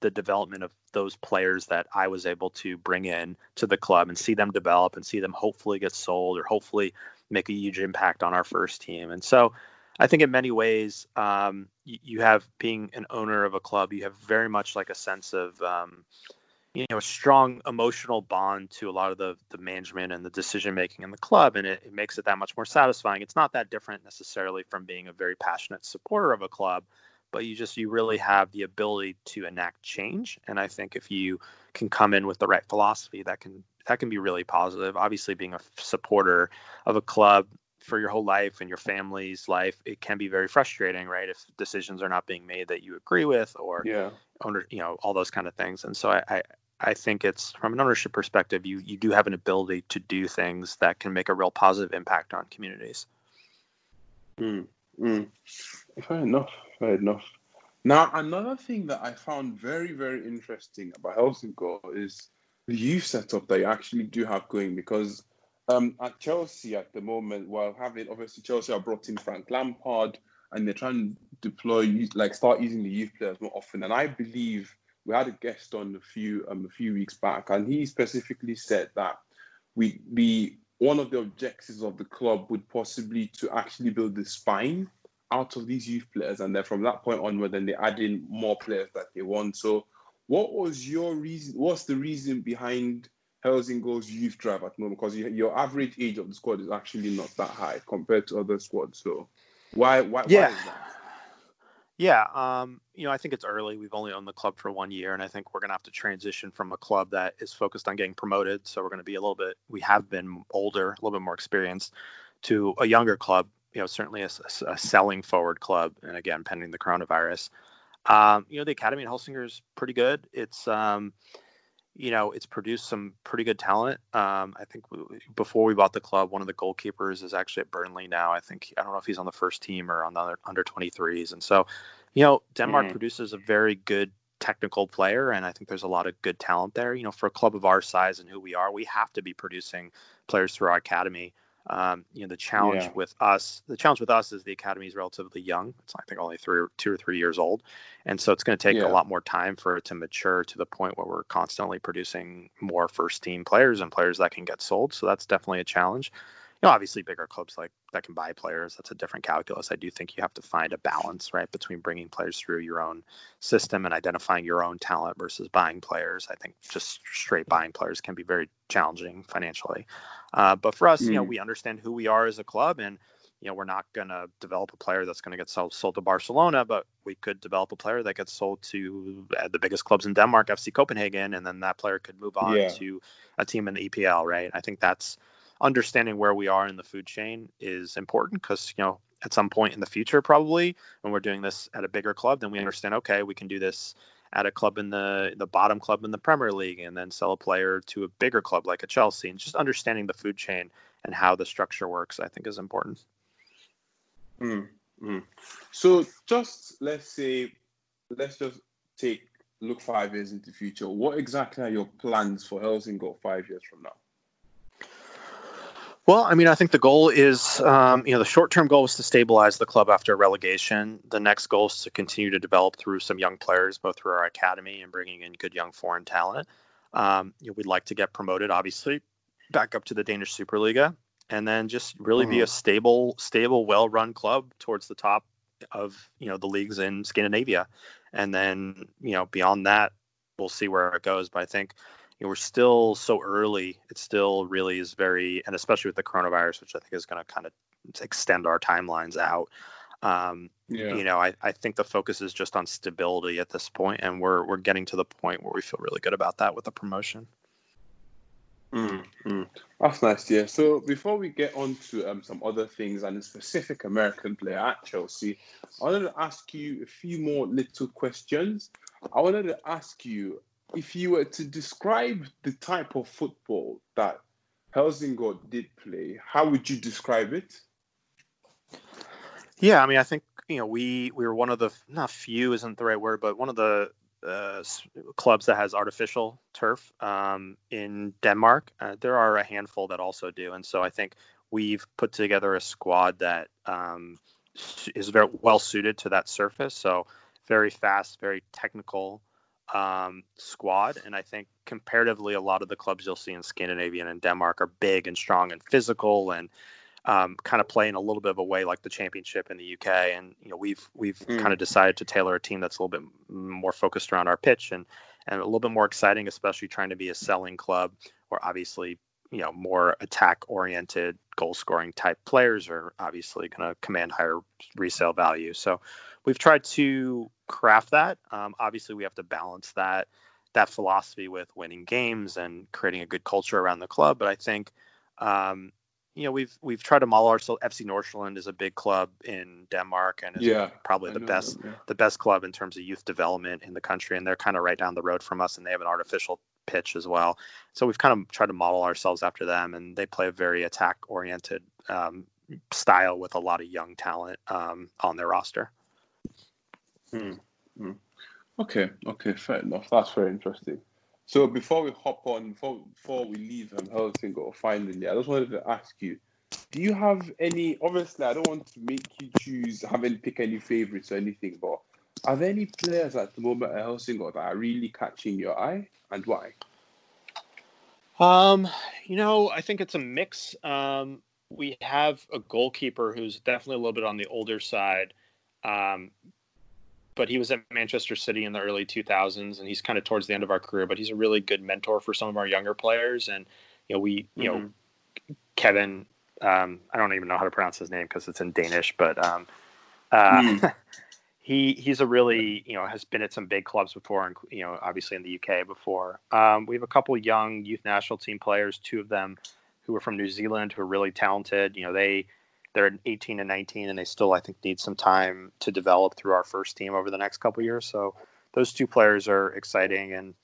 the development of those players that I was able to bring in to the club and see them develop and see them hopefully get sold or hopefully make a huge impact on our first team. And so I think in many ways, um, you, have being an owner of a club, you have very much like a sense of, um, you know, a strong emotional bond to a lot of the the management and the decision making in the club, and it, it makes it that much more satisfying. It's not that different necessarily from being a very passionate supporter of a club, but you just you really have the ability to enact change. And I think if you can come in with the right philosophy, that can that can be really positive. Obviously, being a supporter of a club for your whole life and your family's life, it can be very frustrating, right? If decisions are not being made that you agree with, or yeah, owner, you know, all those kind of things. And so I, I, I think it's from an ownership perspective, you you do have an ability to do things that can make a real positive impact on communities. Mm, mm. Fair enough. Fair enough. Now, another thing that I found very, very interesting about Helsingør is the youth setup that you actually do have going because um, at Chelsea at the moment, while having obviously Chelsea have brought in Frank Lampard and they're trying to deploy like start using the youth players more often. And I believe we had a guest on a few um, a few weeks back, and he specifically said that we be one of the objectives of the club would possibly to actually build the spine out of these youth players, and then from that point onward, then they add in more players that they want. So, what was your reason? What's the reason behind Helsingør's youth drive at the moment? Because your average age of the squad is actually not that high compared to other squads. So, why why, yeah. why is that? Yeah, um, you know, I think it's early. We've only owned the club for one year, and I think we're going to have to transition from a club that is focused on getting promoted. So we're going to be a little bit. We have been older, a little bit more experienced, to a younger club. You know, certainly a, a selling forward club, and again, pending the coronavirus. Um, you know, the academy in Helsingør is pretty good. It's um, you know, it's produced some pretty good talent. Um, I think we, before we bought the club, one of the goalkeepers is actually at Burnley now. I think I don't know if he's on the first team or on the under 23s. And so, you know, Denmark mm-hmm. produces a very good technical player, and I think there's a lot of good talent there. You know, for a club of our size and who we are, we have to be producing players through our academy. Um, you know, the challenge yeah. with us, the challenge with us is the academy is relatively young. It's I think only three, or two or three years old, and so it's going to take yeah. a lot more time for it to mature to the point where we're constantly producing more first team players and players that can get sold. So that's definitely a challenge. Know, obviously bigger clubs like that can buy players. That's a different calculus. I do think you have to find a balance, right, between bringing players through your own system and identifying your own talent versus buying players. I think just straight buying players can be very challenging financially. Uh, but for us, mm. you know, mm. we understand who we are as a club, and you know, we're not going to develop a player that's going to get sold, sold to Barcelona, but we could develop a player that gets sold to uh, the biggest clubs in Denmark, FC Copenhagen, and then that player could move on yeah. to a team in the EPL, right? I think that's understanding where we are in the food chain is important because you know at some point in the future probably when we're doing this at a bigger club then we understand okay we can do this at a club in the the bottom club in the Premier League and then sell a player to a bigger club like a Chelsea and just understanding the food chain and how the structure works I think is important. Mm, mm. So just let's say let's just take look five years into the future. What exactly are your plans for Helsingør five years from now? Well, I mean, I think the goal is, um, you know, the short-term goal is to stabilize the club after relegation. The next goal is to continue to develop through some young players, both through our academy and bringing in good young foreign talent. Um, you know, we'd like to get promoted, obviously, back up to the Danish Superliga, and then just really mm-hmm. be a stable, stable, well-run club towards the top of you know the leagues in Scandinavia, and then you know beyond that, we'll see where it goes. But I think know, we're still so early. It still really is very, and especially with the coronavirus, which I think is going to kind of extend our timelines out. Um, yeah. You know, I, I think the focus is just on stability at this point, and we're we're getting to the point where we feel really good about that with the promotion. Mm, That's nice, yeah. So before we get on to um, some other things and a specific American player at Chelsea, I wanted to ask you a few more little questions. I wanted to ask you if you were to describe the type of football that Helsingør did play, how would you describe it? Yeah, I mean, I think you know we we were one of the not few isn't the right word, but one of the uh, clubs that has artificial turf um, in Denmark. Uh, there are a handful that also do, and so I think we've put together a squad that um, is very well suited to that surface. So very fast, very technical um, squad. And I think comparatively, a lot of the clubs you'll see in Scandinavia and Denmark are big and strong and physical and um, kind of play in a little bit of a way like the championship in the UK. And you know, we've we've mm. kind of decided to tailor a team that's a little bit more focused around our pitch and and a little bit more exciting, especially trying to be a selling club or obviously you know more attack oriented goal scoring type players are obviously going to command higher resale value so we've tried to craft that. Um, obviously, we have to balance that that philosophy with winning games and creating a good culture around the club. But I think, um, you know, we've we've tried to model ourselves. FC Nordsjælland is a big club in Denmark and is yeah, probably the best them, yeah. the best club in terms of youth development in the country. And they're kind of right down the road from us, and they have an artificial pitch as well. So we've kind of tried to model ourselves after them, and they play a very attack oriented um, style with a lot of young talent um, on their roster. Mm, mm. Okay, okay, fair enough. That's very interesting. So before we hop on, before, before we leave um, Helsingør finally, I just wanted to ask you, do you have any? Obviously, I don't want to make you choose, haven't pick any favorites or anything, but are there any players at the moment at Helsingør that are really catching your eye, and why? Um, you know, I think it's a mix. Um, we have a goalkeeper who's definitely a little bit on the older side. Um, but he was at Manchester City in the early 2000s, and he's kind of towards the end of our career. But he's a really good mentor for some of our younger players, and you know, we, you mm-hmm. know, Kevin. Um, I don't even know how to pronounce his name because it's in Danish, but um, uh, mm. he he's a really you know has been at some big clubs before, and you know, obviously in the UK before. Um, we have a couple young youth national team players, two of them who are from New Zealand, who are really talented. You know, they they're 18 and 19, and they still I think need some time to develop through our first team over the next couple years. So those two players are exciting, and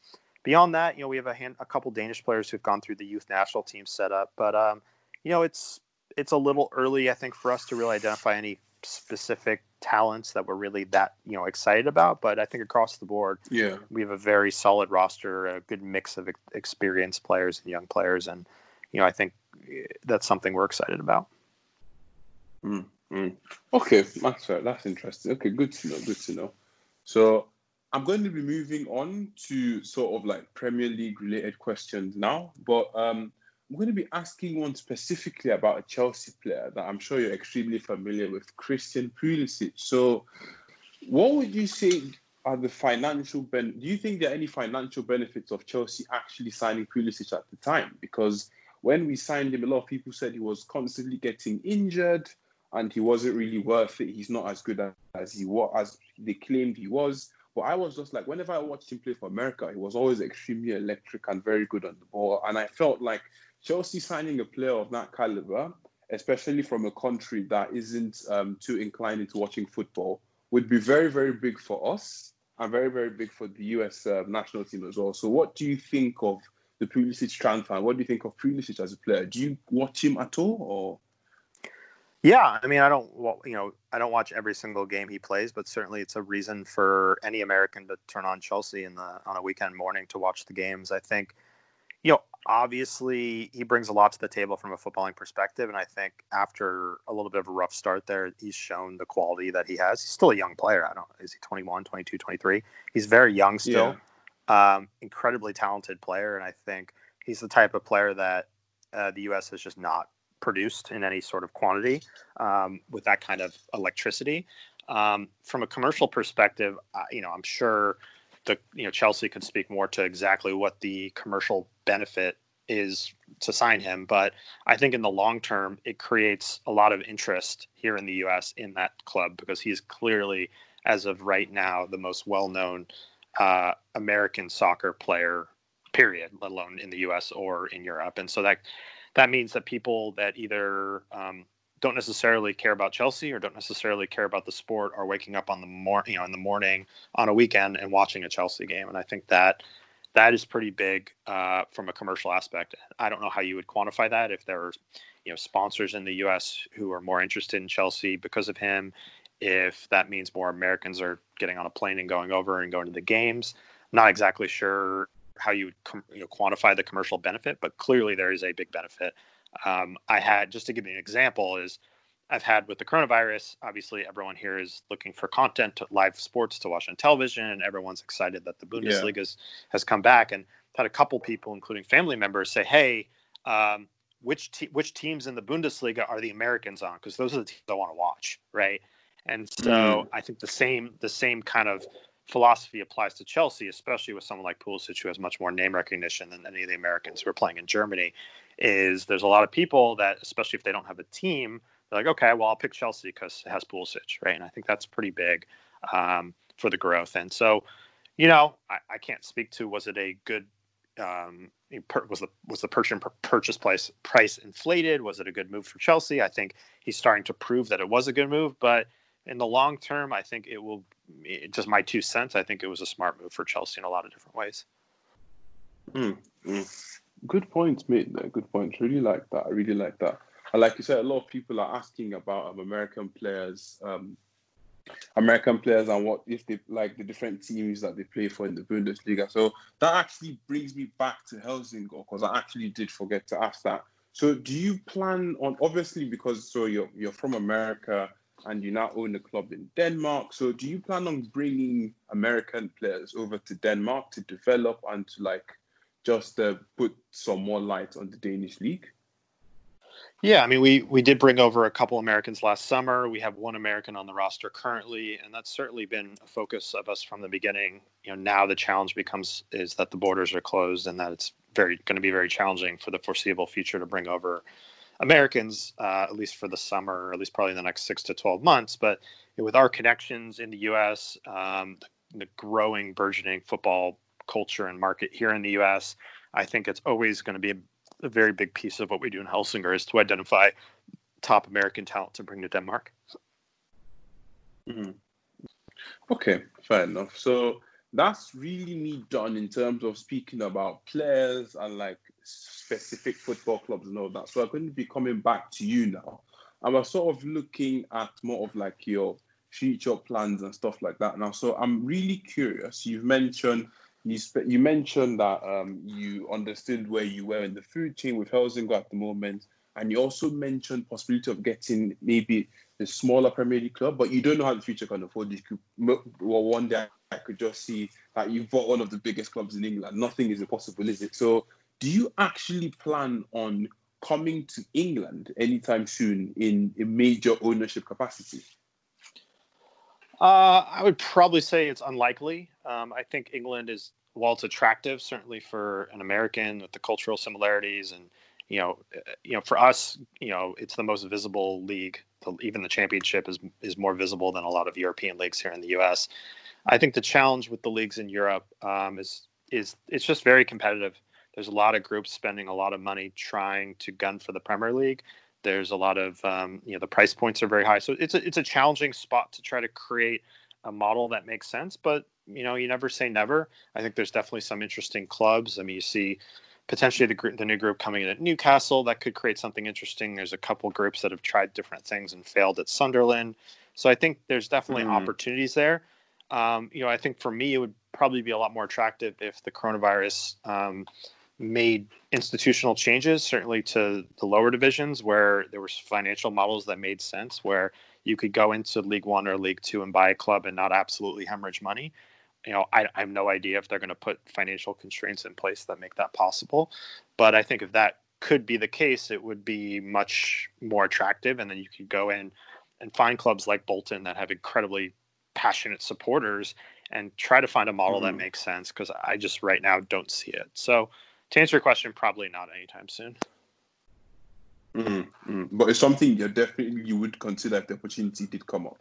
beyond that, you know, we have a hand, a couple Danish players who've gone through the youth national team setup, but um, you know, it's it's a little early, I think, for us to really identify any specific talents that we're really that you know excited about. But I think across the board, yeah, we have a very solid roster, a good mix of experienced players and young players, and you know, I think eh, that's something we're excited about. Mm, mm. Okay, that's fair. That's interesting. Okay, good to know. Good to know. So I'm going to be moving on to sort of like Premier League related questions now, but um, I'm going to be asking one specifically about a Chelsea player that I'm sure you're extremely familiar with, Christian Pulisic. So, what would you say are the financial ben? Do you think there are any financial benefits of Chelsea actually signing Pulisic at the time? Because when we signed him, a lot of people said he was constantly getting injured and he wasn't really worth it. He's not as good as he was as they claimed he was. But I was just like, whenever I watched him play for America, he was always extremely electric and very good on the ball. And I felt like Chelsea signing a player of that caliber, especially from a country that isn't um, too inclined into watching football, would be very, very big for us and very, very big for the US uh, national team as well. So, what do you think of the Pulisic transfer? What do you think of Pulisic as a player? Do you watch him at all, or? Yeah, I mean, I don't, you know, I don't watch every single game he plays, but certainly it's a reason for any American to turn on Chelsea in the on a weekend morning to watch the games. I think, you know, obviously he brings a lot to the table from a footballing perspective, and I think after a little bit of a rough start there, he's shown the quality that he has. He's still a young player. I don't, is he 21, 22, 23? He's very young still. Yeah. Um, incredibly talented player, and I think he's the type of player that uh, the U.S. has just not produced in any sort of quantity um, with that kind of electricity. Um, from a commercial perspective, uh, you know, I'm sure the you know Chelsea could speak more to exactly what the commercial benefit is to sign him, but I think in the long term it creates a lot of interest here in the U.S. in that club because he's clearly, as of right now, the most well-known uh, American soccer player. Period, let alone in the U.S. or in Europe, and so that that means that people that either um, don't necessarily care about Chelsea or don't necessarily care about the sport are waking up on the mor- you know in the morning on a weekend and watching a Chelsea game, and I think that that is pretty big uh, from a commercial aspect. I don't know how you would quantify that if there are you know sponsors in the U.S. who are more interested in Chelsea because of him. If that means more Americans are getting on a plane and going over and going to the games, not exactly sure how you would you know, quantify the commercial benefit, but clearly there is a big benefit. Um, I had just to give you an example is I've had with the coronavirus. Obviously, everyone here is looking for content, to live sports to watch on television, and everyone's excited that the Bundesliga yeah. has come back. And I've had a couple people, including family members, say, "Hey, um, which te- which teams in the Bundesliga are the Americans on? Because those are the teams I want to watch, right?" And so mm. I think the same the same kind of philosophy applies to Chelsea, especially with someone like Pulisic who has much more name recognition than any of the Americans who are playing in Germany. Is there's a lot of people that, especially if they don't have a team, they're like, okay, well, I'll pick Chelsea because it has Pulisic, right? And I think that's pretty big um, for the growth. And so, you know, I, I, can't speak to was it a good um, was the was the purchase purchase price price inflated? Was it a good move for Chelsea? I think he's starting to prove that it was a good move, but in the long term, I think it will. It, just my two cents. I think it was a smart move for Chelsea in a lot of different ways. Mm. Good point, mate. Good point. Really like that. I really like that. And like you said, a lot of people are asking about um, American players, um, American players, and what if they like the different teams that they play for in the Bundesliga. So that actually brings me back to Helsingør because I actually did forget to ask that. So do you plan on obviously because so you're you're from America and you now own a club in Denmark. So do you plan on bringing American players over to Denmark to develop and to like just uh, put some more light on the Danish league? Yeah, I mean, we we did bring over a couple Americans last summer. We have one American on the roster currently, and that's certainly been a focus of us from the beginning. You know, now the challenge becomes is that the borders are closed, and that it's very going to be very challenging for the foreseeable future to bring over Americans, uh, at least for the summer, or at least probably in the next six to twelve months. But with our connections in the U.S., um, the, the growing, burgeoning football culture and market here in the U.S., I think it's always going to be a a very big piece of what we do in Helsingør is to identify top American talent to bring to Denmark. Mm-hmm. Okay, fair enough. So that's really me done in terms of speaking about players and like specific football clubs and all that. So I'm going to be coming back to you now. I'm sort of looking at more of like your future plans and stuff like that now. So I'm really curious. You've mentioned you spe- you mentioned that um, you understood where you were in the food chain with Helsingør at the moment, and you also mentioned possibility of getting maybe a smaller Premier League club, but you don't know how the future can afford this. Well, one day I could just see that you've bought one of the biggest clubs in England. Nothing is impossible, is it? So, do you actually plan on coming to England anytime soon in a major ownership capacity? Uh, I would probably say it's unlikely. Um, I think England is, while it's attractive, certainly for an American with the cultural similarities, and you know, uh, you know, for us, you know, it's the most visible league. Even the championship is is more visible than a lot of European leagues here in the U.S. I think the challenge with the leagues in Europe um, is is it's just very competitive. There's a lot of groups spending a lot of money trying to gun for the Premier League. There's a lot of um, you know the price points are very high, so it's a, it's a challenging spot to try to create a model that makes sense. But you know you never say never. I think there's definitely some interesting clubs. I mean, you see potentially the the new group coming in at Newcastle that could create something interesting. There's a couple groups that have tried different things and failed at Sunderland. So I think there's definitely mm. opportunities there. Um, you know, I think for me it would probably be a lot more attractive if the coronavirus um, made institutional changes, certainly to the lower divisions where there were financial models that made sense, where you could go into League One or League Two and buy a club and not absolutely hemorrhage money. You know, I, I have no idea if they're going to put financial constraints in place that make that possible. But I think if that could be the case, it would be much more attractive. And then you could go in and find clubs like Bolton that have incredibly passionate supporters and try to find a model mm-hmm. that makes sense because I just right now don't see it. So to answer your question, probably not anytime soon. Mm-hmm. But it's something you definitely you would consider if the opportunity did come up.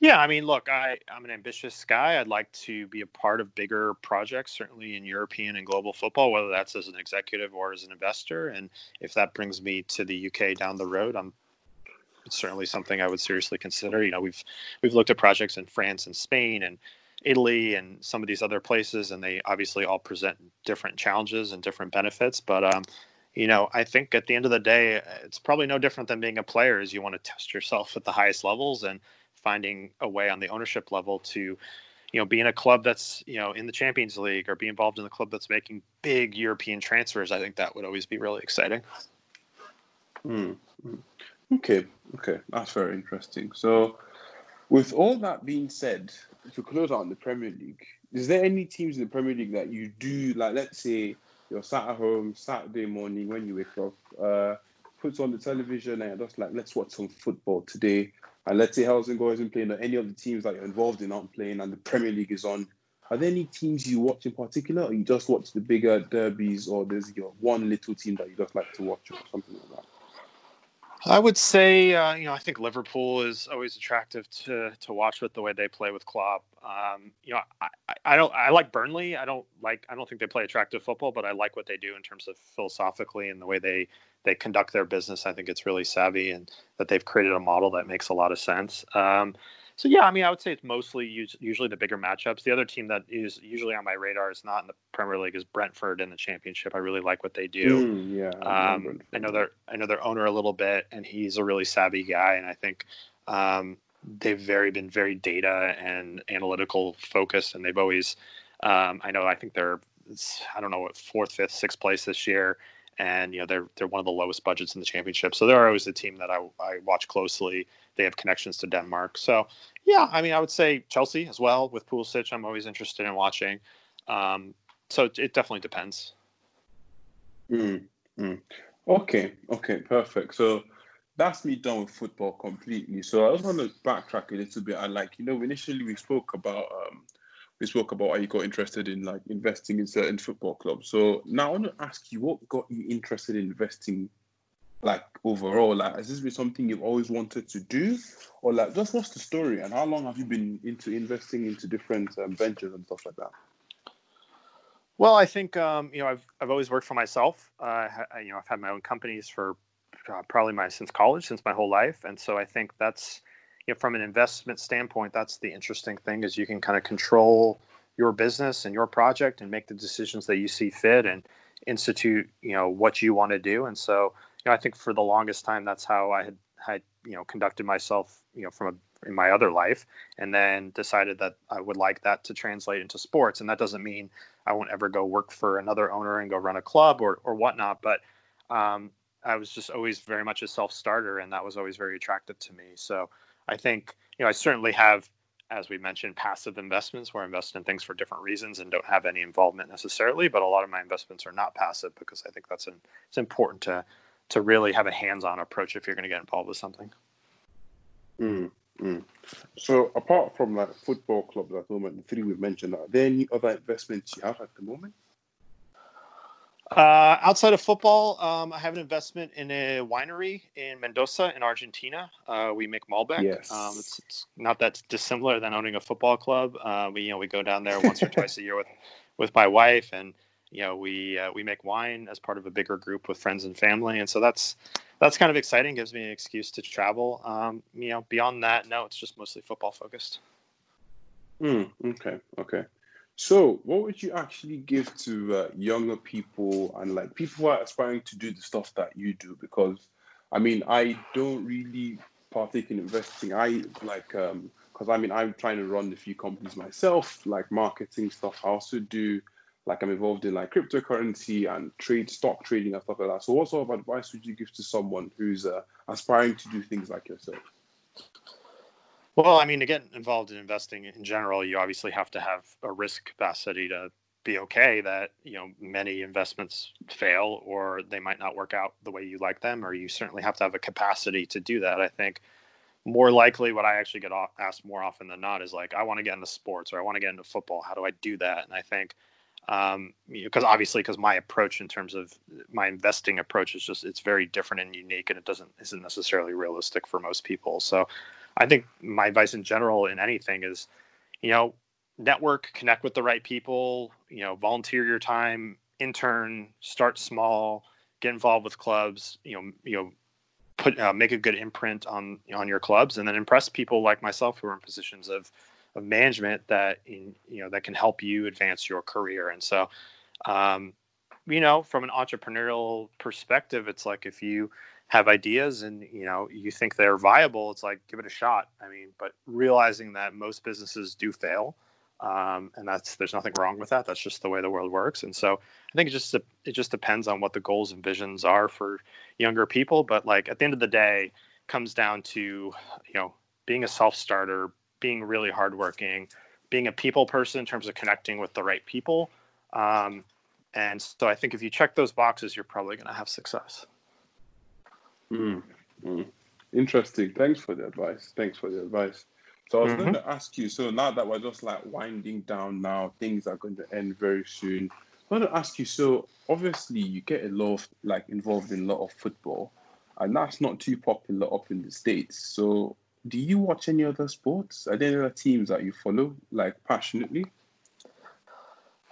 Yeah, I mean, look, I, I'm an ambitious guy. I'd like to be a part of bigger projects, certainly in European and global football, whether that's as an executive or as an investor. And if that brings me to the UK down the road, I'm it's certainly something I would seriously consider. You know, we've we've looked at projects in France and Spain and Italy and some of these other places, and they obviously all present different challenges and different benefits. But um, you know, I think at the end of the day, it's probably no different than being a player. Is you want to test yourself at the highest levels and finding a way on the ownership level to, you know, be in a club that's you know in the Champions League or be involved in the club that's making big European transfers. I think that would always be really exciting. Mm. Okay, okay, that's very interesting. So, with all that being said, to close out on the Premier League, is there any teams in the Premier League that you do like? Let's say you're sat at home Saturday morning when you wake up, uh, puts on the television and just like let's watch some football today. And let's say Helsingør isn't playing, or any of the teams that you're involved in aren't playing, and the Premier League is on. Are there any teams you watch in particular, or you just watch the bigger derbies, or there's your one little team that you just like to watch, or something like that? I would say, uh, you know, I think Liverpool is always attractive to to watch with the way they play with Klopp. Um, you know, I, I don't I like Burnley. I don't like I don't think they play attractive football, but I like what they do in terms of philosophically and the way they they conduct their business. I think it's really savvy and that they've created a model that makes a lot of sense. Um, so yeah, I mean, I would say it's mostly usually the bigger matchups. The other team that is usually on my radar is not in the Premier League is Brentford in the Championship. I really like what they do. Mm, yeah, I, um, I know their I know their owner a little bit, and he's a really savvy guy, and I think um, they've very been very data and analytical focused, and they've always. Um, I know. I think they're I don't know what fourth, fifth, sixth place this year, and you know they're they're one of the lowest budgets in the championship. So they're always a team that I, I watch closely. They have connections to Denmark, so yeah, I mean I would say Chelsea as well with Pulisic. I'm always interested in watching. Um, so it, it, definitely depends. Mm, mm. Okay, okay, perfect. So that's me done with football completely. So I just want to backtrack a little bit. I like you know initially we spoke about um, we spoke about how you got interested in like investing in certain football clubs. So now I want to ask you, what got you interested in investing, like overall? Like, has this been something you've always wanted to do, or like just what's the story and how long have you been into investing into different um, ventures and stuff like that? Well, I think um, you know I've I've always worked for myself. Uh, I, you know I've had my own companies for uh, probably my since college, since my whole life, and so I think that's you know, from an investment standpoint, that's the interesting thing is you can kind of control your business and your project and make the decisions that you see fit and institute, you know, what you want to do. And so, you know, I think for the longest time, that's how I had, had, you know, conducted myself, you know, from a, in my other life and then decided that I would like that to translate into sports. And that doesn't mean I won't ever go work for another owner and go run a club or, or whatnot. But, um, I was just always very much a self starter and that was always very attractive to me. So, I think you know I certainly have, as we mentioned, passive investments where I invest in things for different reasons and don't have any involvement necessarily. But a lot of my investments are not passive because I think that's an, it's important to to really have a hands-on approach if you're going to get involved with something. Mm, mm. So apart from like football clubs at the moment, the three we've mentioned, are there any other investments you have at the moment? Uh, outside of football, um, I have an investment in a winery in Mendoza in Argentina. Uh, we make Malbec. Yes. Um, it's, it's, not that dissimilar than owning a football club. Uh, we you know we go down there once or twice a year with with my wife, and you know we uh, we make wine as part of a bigger group with friends and family, and so that's that's kind of exciting. Gives me an excuse to travel. Um, you know, beyond that, no, it's just mostly football focused. Mm, okay. Okay. So, what would you actually give to uh, younger people and like people who are aspiring to do the stuff that you do? Because, I mean, I don't really partake in investing. I like um because I mean I'm trying to run a few companies myself, like marketing stuff. I also do like I'm involved in like cryptocurrency and trade stock trading and stuff like that. So, what sort of advice would you give to someone who's uh, aspiring to do things like yourself? Well, I mean, to get involved in investing in general, you obviously have to have a risk capacity to be okay that you know many investments fail or they might not work out the way you like them, or you certainly have to have a capacity to do that. I think more likely what I actually get asked more often than not is like, I want to get into sports or I want to get into football. How do I do that? And I think um, because obviously because my approach in terms of my investing approach is just it's very different and unique and it doesn't isn't necessarily realistic for most people. So I think my advice in general in anything is, you know, network, connect with the right people, you know, volunteer your time, intern, start small, get involved with clubs, you know, you know, put uh, make a good imprint on on your clubs, and then impress people like myself who are in positions of of management that in you know that can help you advance your career. And so, um, you know, from an entrepreneurial perspective, it's like if you have ideas and you know you think they're viable it's like give it a shot. I mean but realizing that most businesses do fail um, and that's there's nothing wrong with that that's just the way the world works. And so i think it just it just depends on what the goals and visions are for younger people. But like at the end of the day comes down to you know being a self-starter being really hardworking being a people person in terms of connecting with the right people. Um, and so i think if you check those boxes you're probably going to have success Mm, mm. Interesting. Thanks for the advice. Thanks for the advice. So I was mm-hmm. going to ask you. So now that we're just like winding down, now things are going to end very soon. I want to ask you. So obviously, you get a lot of like involved in a lot of football, and that's not too popular up in the states. So do you watch any other sports? Are there any other teams that you follow like passionately?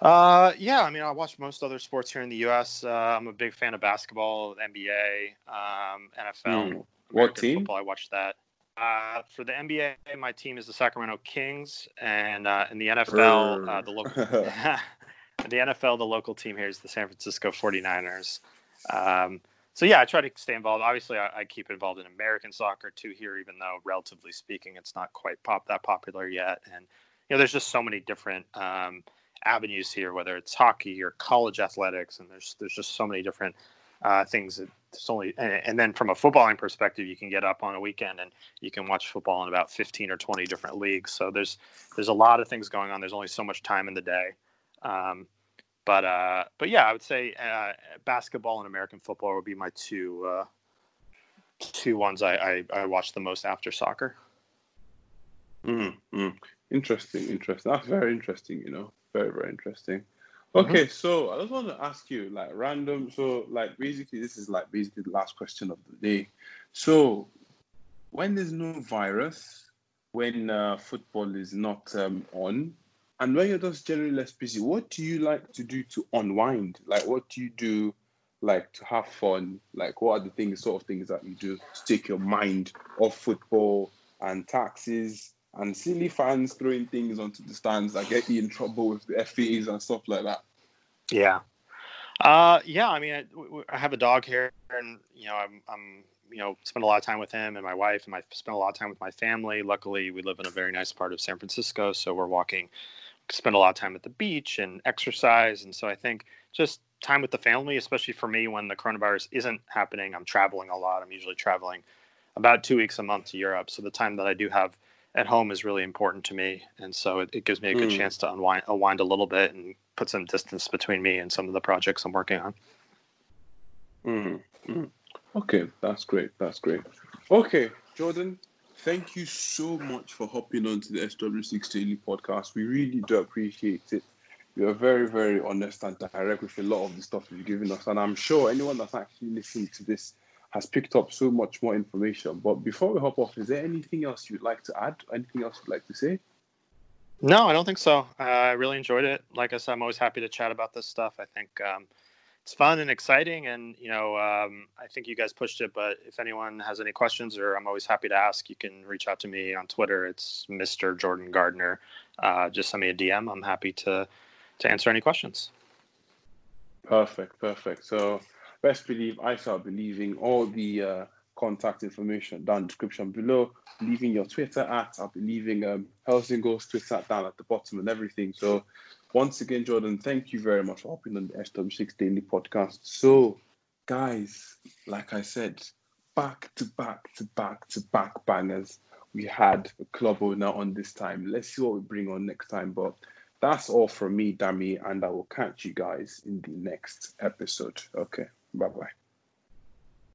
Uh, yeah, I mean, I watch most other sports here in the U.S. Uh, I'm a big fan of basketball, NBA, um, NFL, mm. what team? Football. I watch that. Uh, for the NBA, my team is the Sacramento Kings, and uh, in the NFL, uh, the local the NFL, the local team here is the San Francisco 49ers. Um, so yeah, I try to stay involved. Obviously, I, I, keep involved in American soccer too here, even though relatively speaking, it's not quite pop that popular yet. And you know, there's just so many different um, avenues here, whether it's hockey or college athletics, and there's there's just so many different uh, things it's only and, and, then from a footballing perspective you can get up on a weekend and you can watch football in about 15 or 20 different leagues. So there's there's a lot of things going on. There's only so much time in the day. Um, but uh, but yeah i would say uh, basketball and american football would be my two uh, two ones I, I, I watch the most after soccer. Mm-hmm. interesting interesting. That's very interesting you know very very interesting Okay, mm-hmm. so I just want to ask you, like, random. So, like, basically, this is like basically the last question of the day. So, when there's no virus, when uh, football is not um, on, and when you're just generally less busy, what do you like to do to unwind? Like, what do you do, like, to have fun? Like, what are the things, sort of things that you do to take your mind off football and taxes and silly fans throwing things onto the stands that get you in trouble with the FAs and stuff like that. Yeah. Uh, yeah. I mean, I, I, have a dog here, and you know, I'm, I'm, you know, spend a lot of time with him and my wife, and I spend a lot of time with my family. Luckily, we live in a very nice part of San Francisco, so we're walking, spend a lot of time at the beach and exercise, and so I think just time with the family, especially for me when the coronavirus isn't happening. I'm traveling a lot. I'm usually traveling about two weeks a month to Europe, so the time that I do have at home is really important to me, and so it, it gives me a good mm. chance to unwind, unwind a little bit and put some distance between me and some of the projects I'm working on. Mm. Mm. Okay, that's great. That's great. Okay, Jordan, thank you so much for hopping on to the SW6 Daily podcast. We really do appreciate it. You are very, very honest and direct with a lot of the stuff you've given us, and I'm sure anyone that's actually listening to this has picked up so much more information. But before we hop off, is there anything else you'd like to add? Anything else you'd like to say? No, I don't think so. Uh, I really enjoyed it. Like I said, I'm always happy to chat about this stuff. I think um, it's fun and exciting, and you know, um, I think you guys pushed it. But if anyone has any questions, or I'm always happy to ask, you can reach out to me on Twitter. It's Mr. Jordan Gardner. Uh, just send me a DM. I'm happy to to answer any questions. Perfect, perfect. So best believe I start believing all the uh, contact information down description below. Leaving your Twitter at, I'll be leaving um, Helsingør's Twitter down at the bottom and everything. So once again, Jordan, thank you very much for hopping on the SW6 Daily Podcast. So, guys, like I said, back to back to back to back bangers. We had a club owner on this time. Let's see what we bring on next time. But that's all from me, Dami, and I will catch you guys in the next episode. Okay, bye bye.